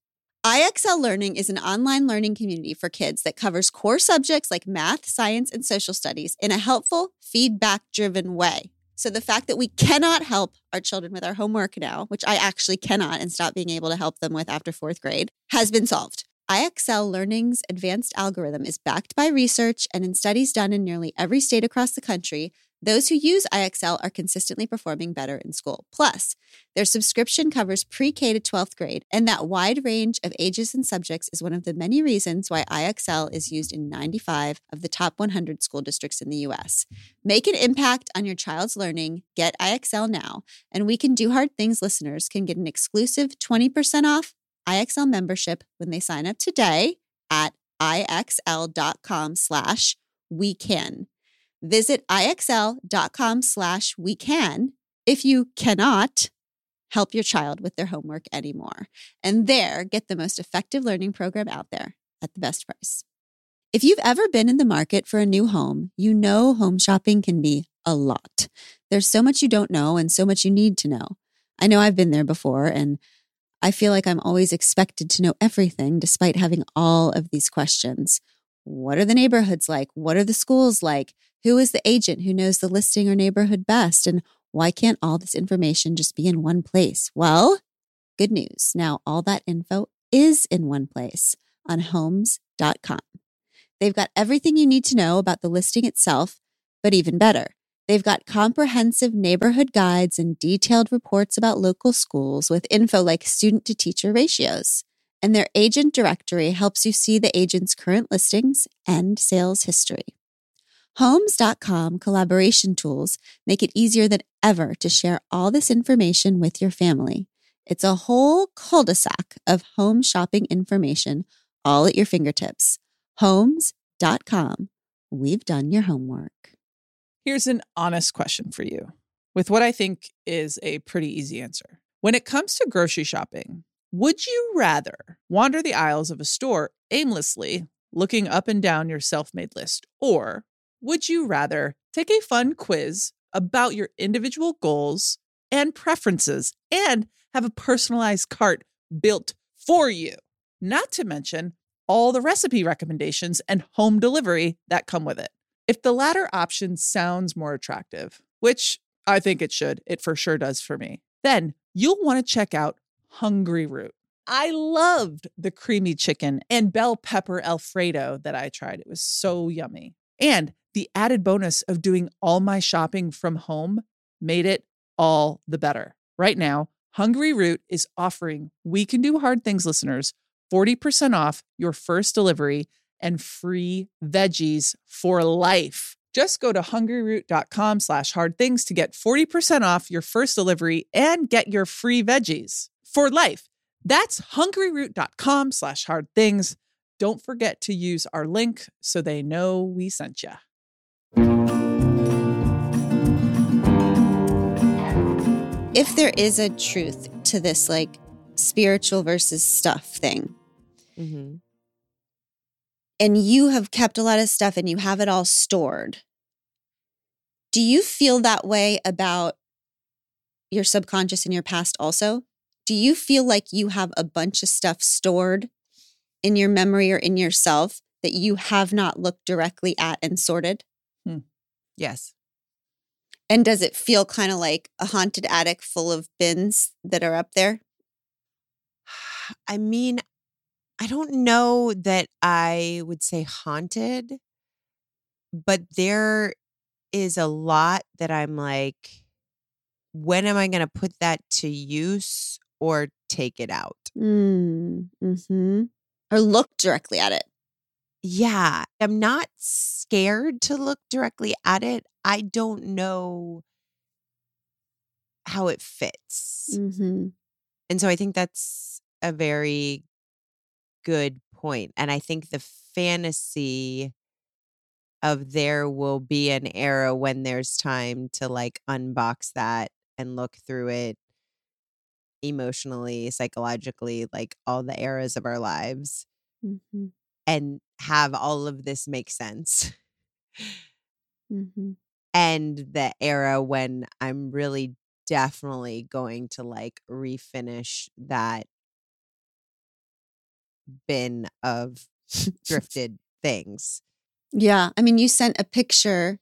IXL Learning is an online learning community for kids that covers core subjects like math, science, and social studies in a helpful, feedback driven way. So, the fact that we cannot help our children with our homework now, which I actually cannot and stop being able to help them with after fourth grade, has been solved. IXL Learning's advanced algorithm is backed by research and in studies done in nearly every state across the country. Those who use IXL are consistently performing better in school. Plus, their subscription covers pre K to 12th grade, and that wide range of ages and subjects is one of the many reasons why IXL is used in 95 of the top 100 school districts in the U.S. Make an impact on your child's learning. Get IXL now. And We Can Do Hard Things listeners can get an exclusive 20% off IXL membership when they sign up today at IXL.com slash we can. Visit IXL.com slash we can if you cannot help your child with their homework anymore. And there, get the most effective learning program out there at the best price. If you've ever been in the market for a new home, you know home shopping can be a lot. There's so much you don't know and so much you need to know. I know I've been there before and I feel like I'm always expected to know everything despite having all of these questions. What are the neighborhoods like? What are the schools like? Who is the agent who knows the listing or neighborhood best? And why can't all this information just be in one place? Well, good news. Now all that info is in one place on homes.com. They've got everything you need to know about the listing itself, but even better, they've got comprehensive neighborhood guides and detailed reports about local schools with info like student to teacher ratios. And their agent directory helps you see the agent's current listings and sales history. Homes.com collaboration tools make it easier than ever to share all this information with your family. It's a whole cul de sac of home shopping information all at your fingertips. Homes.com. We've done your homework. Here's an honest question for you with what I think is a pretty easy answer. When it comes to grocery shopping, would you rather wander the aisles of a store aimlessly, looking up and down your self made list, or would you rather take a fun quiz about your individual goals and preferences and have a personalized cart built for you? Not to mention all the recipe recommendations and home delivery that come with it. If the latter option sounds more attractive, which I think it should, it for sure does for me, then you'll want to check out Hungryroot. I loved the creamy chicken and bell pepper Alfredo that I tried. It was so yummy. And the added bonus of doing all my shopping from home made it all the better. Right now, Hungryroot is offering We Can Do Hard Things listeners 40% off your first delivery and free veggies for life. Just go to hungryroot.com slash hard things to get 40% off your first delivery and get your free veggies for life. That's hungryroot.com slash hard things. Don't forget to use our link so they know we sent you. If there is a truth to this, like spiritual versus stuff thing, Mhm. and you have kept a lot of stuff and you have it all stored, do you feel that way about your subconscious and your past also? Do you feel like you have a bunch of stuff stored in your memory or in yourself that you have not looked directly at and sorted? Hmm. Yes. And does it feel kind of like a haunted attic full of bins that are up there? I mean, I don't know that I would say haunted, but there is a lot that I'm like, when am I going to put that to use or take it out? Mm, hmm Or look directly at it. Yeah, I'm not scared to look directly at it. I don't know how it fits. Mm-hmm. And so I think that's a very good point. And I think the fantasy of there will be an era when there's time to like unbox that and look through it emotionally, psychologically, like all the eras of our lives Mm-hmm. and have all of this make sense. Mm-hmm. and the era when I'm really definitely going to like refinish that bin of drifted things. Yeah. I mean, you sent a picture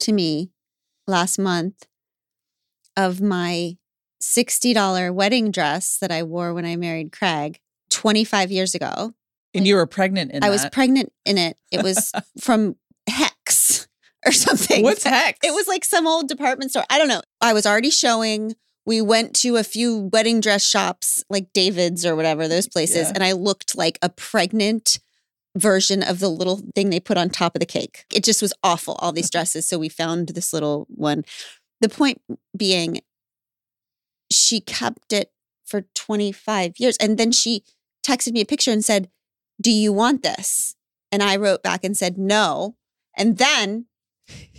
to me last month of my $60 wedding dress that I wore when I married Craig 25 years ago. And you were pregnant in I that. was pregnant in it. It was from Hecht's or something. What's Hecht's? It was like some old department store. I don't know. I was already showing. We went to a few wedding dress shops like David's or whatever, those places. Yeah. And I looked like a pregnant version of the little thing they put on top of the cake. It just was awful, all these dresses. So we found this little one. The point being, she kept it for 25 years. And then she texted me a picture and said, Do you want this? And I wrote back and said, No. And then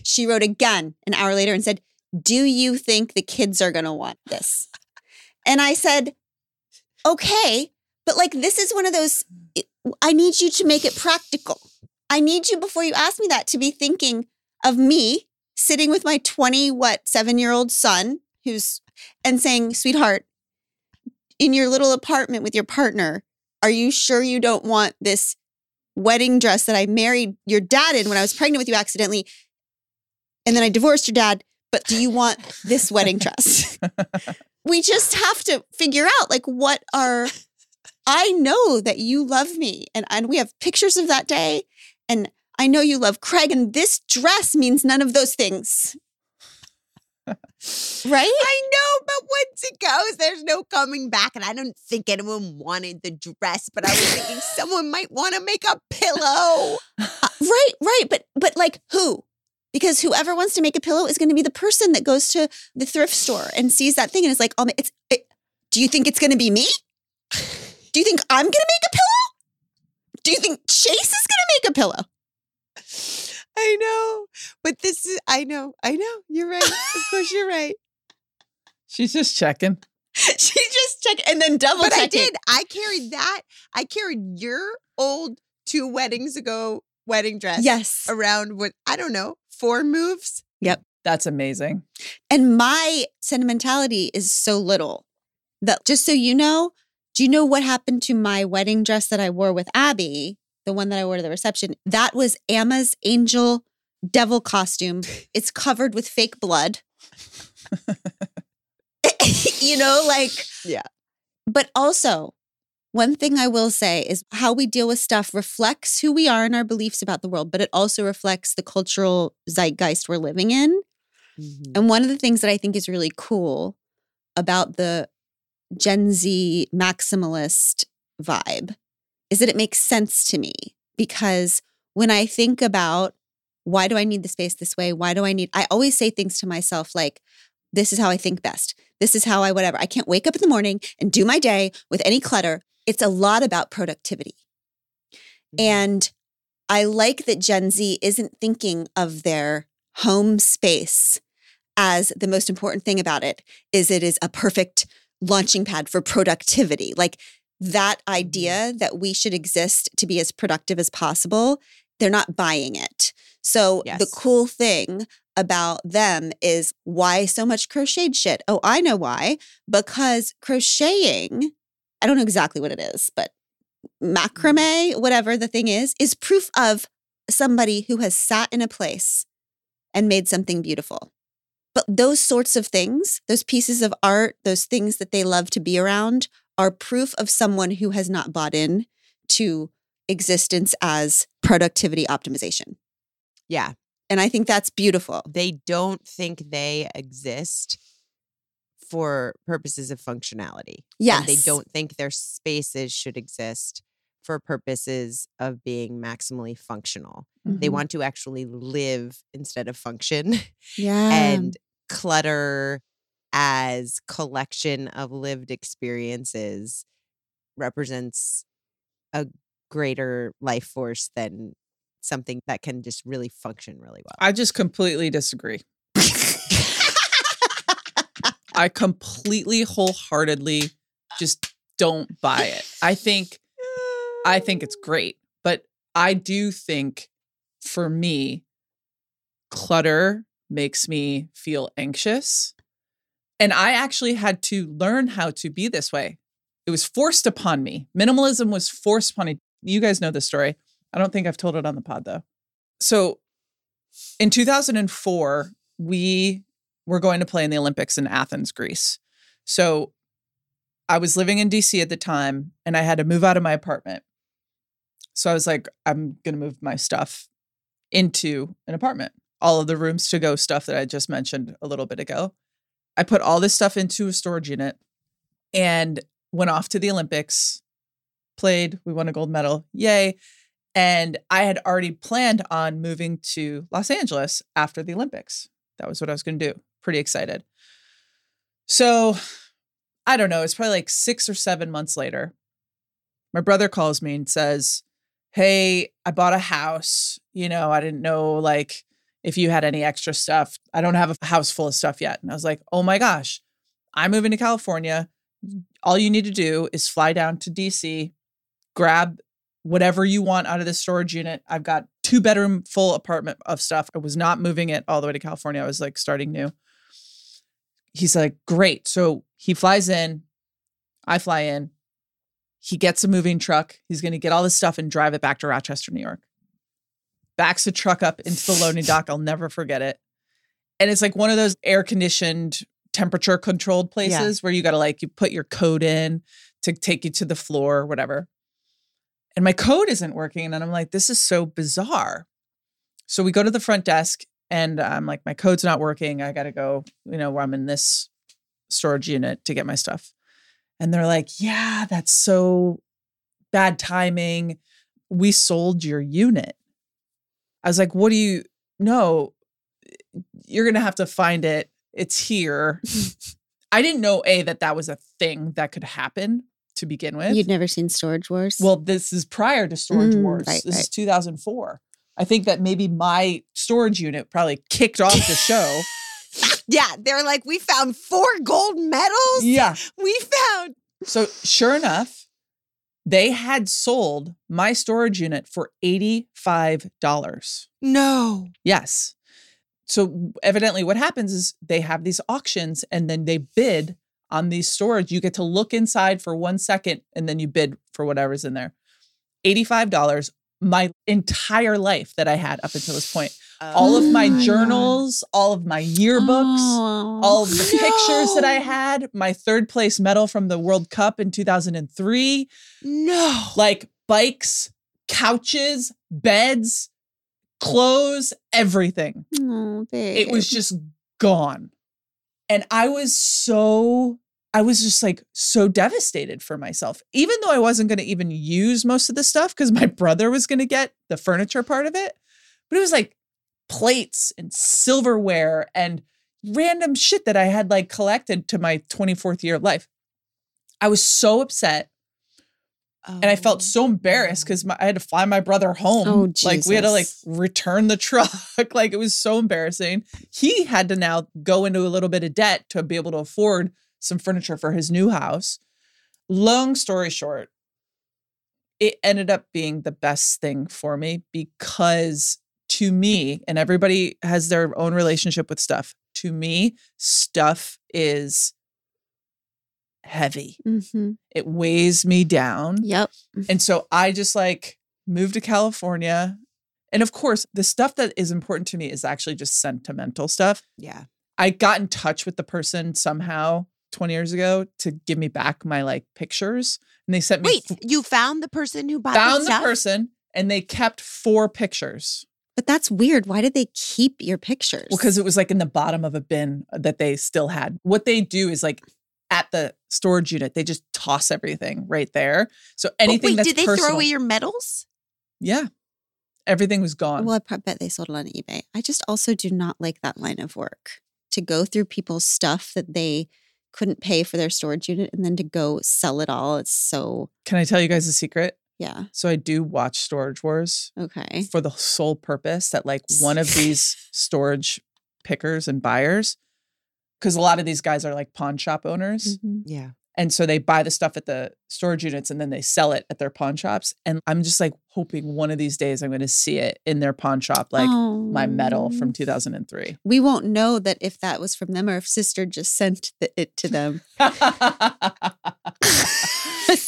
she wrote again an hour later and said, Do you think the kids are going to want this? And I said, Okay, but like this is one of those, I need you to make it practical. I need you before you ask me that to be thinking of me sitting with my 20, what, seven year old son who's, and saying, Sweetheart, in your little apartment with your partner, are you sure you don't want this wedding dress that I married your dad in when I was pregnant with you accidentally? And then I divorced your dad. But do you want this wedding dress? we just have to figure out like what are I know that you love me and, and we have pictures of that day and I know you love Craig and this dress means none of those things. Right? I know, but once it goes, there's no coming back. And I don't think anyone wanted the dress, but I was thinking someone might want to make a pillow. Uh, right, right. But but like who? Because whoever wants to make a pillow is going to be the person that goes to the thrift store and sees that thing and is like, "Oh, it's." It, do you think it's going to be me? Do you think I'm going to make a pillow? Do you think Chase is going to make a pillow? I know, but this is, I know, I know. You're right. Of course, you're right. She's just checking. she just checked and then double But I did. I carried that. I carried your old two weddings ago wedding dress Yes. around what, I don't know, four moves. Yep. That's amazing. And my sentimentality is so little that just so you know, do you know what happened to my wedding dress that I wore with Abby the one that I wore to the reception, that was Amma's angel devil costume. It's covered with fake blood. you know, like, Yeah. But also, one thing I will say is how we deal with stuff reflects who we are and our beliefs about the world, but it also reflects the cultural zeitgeist we're living in. Mhm. And one of the things that I think is really cool about the Gen Z maximalist vibe is that it makes sense to me because when I think about why do I need the space this way? Why do I need, I always say things to myself like, this is how I think best. This is how I, whatever. I can't wake up in the morning and do my day with any clutter. It's a lot about productivity. Mhm. And I like that Gen Z isn't thinking of their home space as the most important thing about it is it is a perfect launching pad for productivity. Like that mm-hmm. idea that we should exist to be as productive as possible, they're not buying it. So the cool thing about them is why so much crocheted shit? Oh, I know why. Because crocheting, I don't know exactly what it is, but mm-hmm. macrame, whatever the thing is, is proof of somebody who has sat in a place and made something beautiful. But those sorts of things, those pieces of art, those things that they love to be around, are proof of someone who has not bought in to existence as productivity optimization. yeah. And I think that's beautiful. They don't think they exist for purposes of functionality. Yes. And they don't think their spaces should exist for purposes of being maximally functional. They Mhm. want to actually live instead of function. Yeah. and clutter as collection of lived experiences represents a greater life force than something that can just really function really well. I just completely disagree. I completely wholeheartedly just don't buy it. I think I think it's great, but I do think for me clutter makes me feel anxious. And I actually had to learn how to be this way. It was forced upon me. Minimalism was forced upon me. You guys know this story. I don't think I've told it on the pod though. So in 2004, we were going to play in the Olympics in Athens, Greece. So I was living in DC at the time and I had to move out of my apartment. So I was like, I'm going to move my stuff into an apartment. All of the rooms to go stuff that I just mentioned a little bit ago. I put all this stuff into a storage unit and went off to the Olympics, played, we won a gold medal. Yay. And I had already planned on moving to Los Angeles after the Olympics. That was what I was going to do. Pretty excited. So I don't know. It's probably like six or seven months later. My brother calls me and says, Hey, I bought a house. You know, I didn't know like if you had any extra stuff. I don't have a house full of stuff yet. And I was like, Oh my gosh, I'm moving to California. All you need to do is fly down to DC, grab whatever you want out of the storage unit. I've got two bedroom full apartment of stuff. I was not moving it all the way to California. I was like starting new. He's like, great. So he flies in. I fly in. He gets a moving truck. He's going to get all this stuff and drive it back to Rochester, New York. Backs the truck up into the loading dock. I'll never forget it. And it's like one of those air conditioned, temperature controlled places where you got to like, you put your code in to take you to the floor or whatever. And my code isn't working. And I'm like, this is so bizarre. So we go to the front desk and I'm like, my code's not working. I got to go, you know, where I'm in this storage unit to get my stuff. And they're like, yeah, that's so bad timing. We sold your unit. I was like, what do you, no, you're going to have to find it. It's here. I didn't know, A, that that was a thing that could happen to begin with. You'd never seen Storage Wars? Well, this is prior to Storage Mm, Wars. right, this is 2004. I think that maybe my storage unit probably kicked off the show. Yeah, they're like, we found four gold medals. yeah. We found So, sure enough, they had sold my storage unit for $85. no. Yes. So, evidently, what happens is they have these auctions and then they bid on these storage. You get to look inside for one second and then you bid for whatever's in there. $85. My entire life that I had up until this point. All of Oh. my Oh journals, all of my yearbooks, Oh. all of the pictures that I had, my third place medal from the World Cup in 2003, no. like bikes, couches, beds, clothes, everything. Oh. It was just gone. And I was so, I was just like so devastated for myself, even though I wasn't going to even use most of the stuff because my brother was going to get the furniture part of it. But it was like plates and silverware and random shit that I had like collected to my 24th year of life. I was so upset and I felt Oh, so embarrassed because I had to fly my brother home. Oh, like we had to like return the truck. like it was so embarrassing. He had to now go into a little bit of debt to be able to afford some furniture for his new house. Long story short, it ended up being the best thing for me because to me, and everybody has their own relationship with stuff. To me, stuff is heavy. Mhm. It weighs me down. Yep. And so I just like moved to California. And of course, the stuff that is important to me is actually just sentimental stuff. Yeah. I got in touch with the person somehow 20 years ago to give me back my like pictures. And they sent me Wait, you found the person who bought found the the person and they kept four pictures. But that's weird. Why did they keep your pictures? Well, because it was like in the bottom of a bin uh, that they still had. What they do is like at the storage unit, they just toss everything right there. So anything wait, that's did they personal, throw away your medals? yeah, everything was gone. Well, I bet they sold it on eBay. I just also do not like that line of work to go through people's stuff that they couldn't pay for their storage unit and then to go sell it all. It's so, Can I tell you guys a secret? yeah. So I do watch Storage Wars Okay. for the sole purpose that like one of these storage pickers and buyers, because a lot of these guys are like pawn shop owners. Mhm. Yeah. And so they buy the stuff at the storage units and then they sell it at their pawn shops. And I'm just like hoping one of these days I'm going to see it in their pawn shop, like my medal Oh. from 2003. We won't know that if that was from them or if sister just sent the, it to them.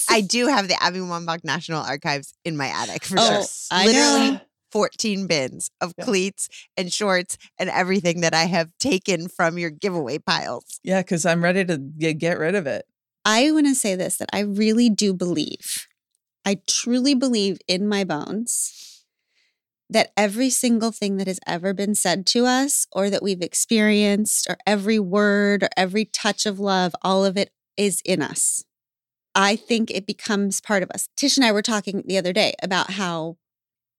I do have the Abby Wambach National Archives in my attic for Oh, sure. I Literally know. 14 bins of Yeah. cleats and shorts and everything that I have taken from your giveaway piles. yeah, because I'm ready to get, get rid of it. I want to say this that I really do believe, I truly believe in my bones that every single thing that has ever been said to us or that we've experienced, or every word or every touch of love, all of it is in us. I think it becomes part of us. Tish and I were talking the other day about how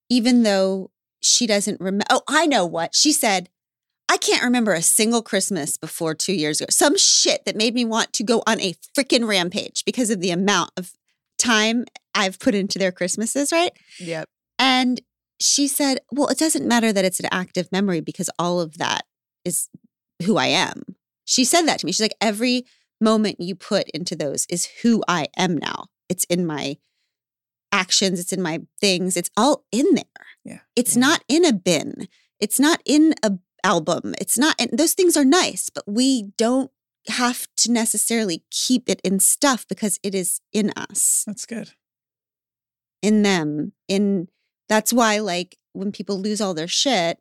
even though she doesn't remember, oh, I know what she said. I can't remember a single Christmas before two years ago. Some shit that made me want to go on a freaking rampage because of the amount of time I've put into their Christmases, right? Yep. And she said, Well, it doesn't matter that it's an active memory because all of that is who I am. She said that to me. She's like, Every moment you put into those is who I am now. It's in my actions, it's in my things, it's all in there. Yeah. It's Yeah. not in a bin, it's not in a album. It's not, and those things are nice, but we don't have to necessarily keep it in stuff because it is in us That's good. in them in that's why like when people lose all their shit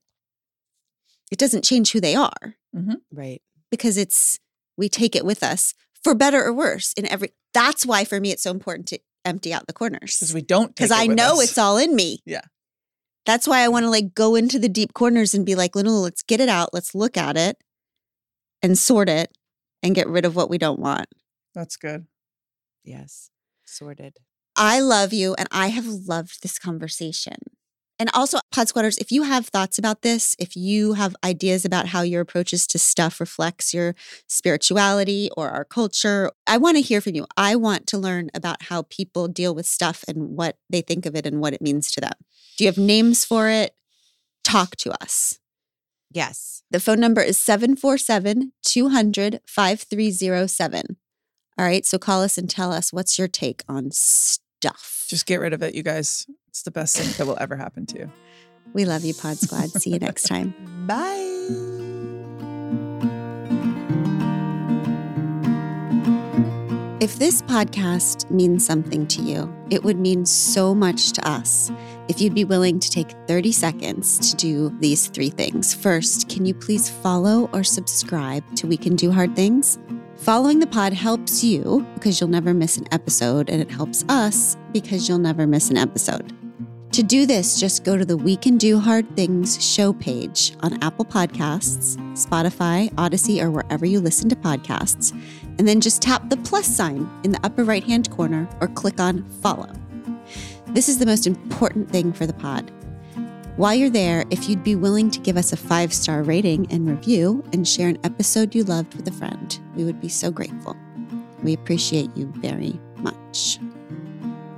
it doesn't change who they are mm-hmm. Right. because it's we take it with us for better or worse in every that's why for me it's so important to empty out the corners Because we don't. because take it i know us. it's all in me Yeah. That's why i want to like go into the deep corners and be like no, no, let's get it out let's look at it and sort it and get rid of what we don't want That's good. Yes. Sorted. I love you and I have loved this conversation. And also, Pod Squatters, if you have thoughts about this, if you have ideas about how your approaches to stuff reflects your spirituality or our culture, I want to hear from you. I want to learn about how people deal with stuff and what they think of it and what it means to them. Do you have names for it? Talk to us. Yes. The phone number is 747 200 5307. All right, so call us and tell us what's your take on stuff. Just get rid of it, you guys. It's the best thing that will ever happen to you. We love you, Pod Squad. See you next time. Bye. If this podcast means something to you, it would mean so much to us if you'd be willing to take 30 seconds to do these three things. First, can you please follow or subscribe to We Can Do Hard Things? Following the pod helps you because you'll never miss an episode, and it helps us because you'll never miss an episode. To do this, just go to the We Can Do Hard Things show page on Apple Podcasts, Spotify, Audacy, or wherever you listen to podcasts, and then just tap the plus sign in the upper right hand corner or click on follow. This is the most important thing for the pod. While you're there, if you'd be willing to give us a five star rating and review and share an episode you loved with a friend, we would be so grateful. We appreciate you very much.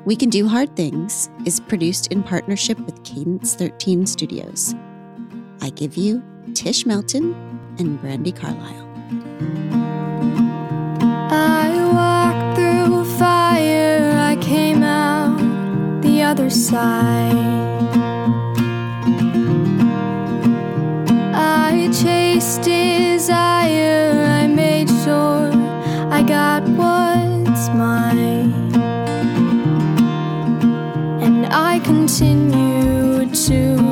We Can Do Hard Things is produced in partnership with Cadence 13 Studios. I give you Tish Melton and Brandi Carlile. I walked through fire, I came out the other side. Desire, I made sure I got what's mine. And I continue to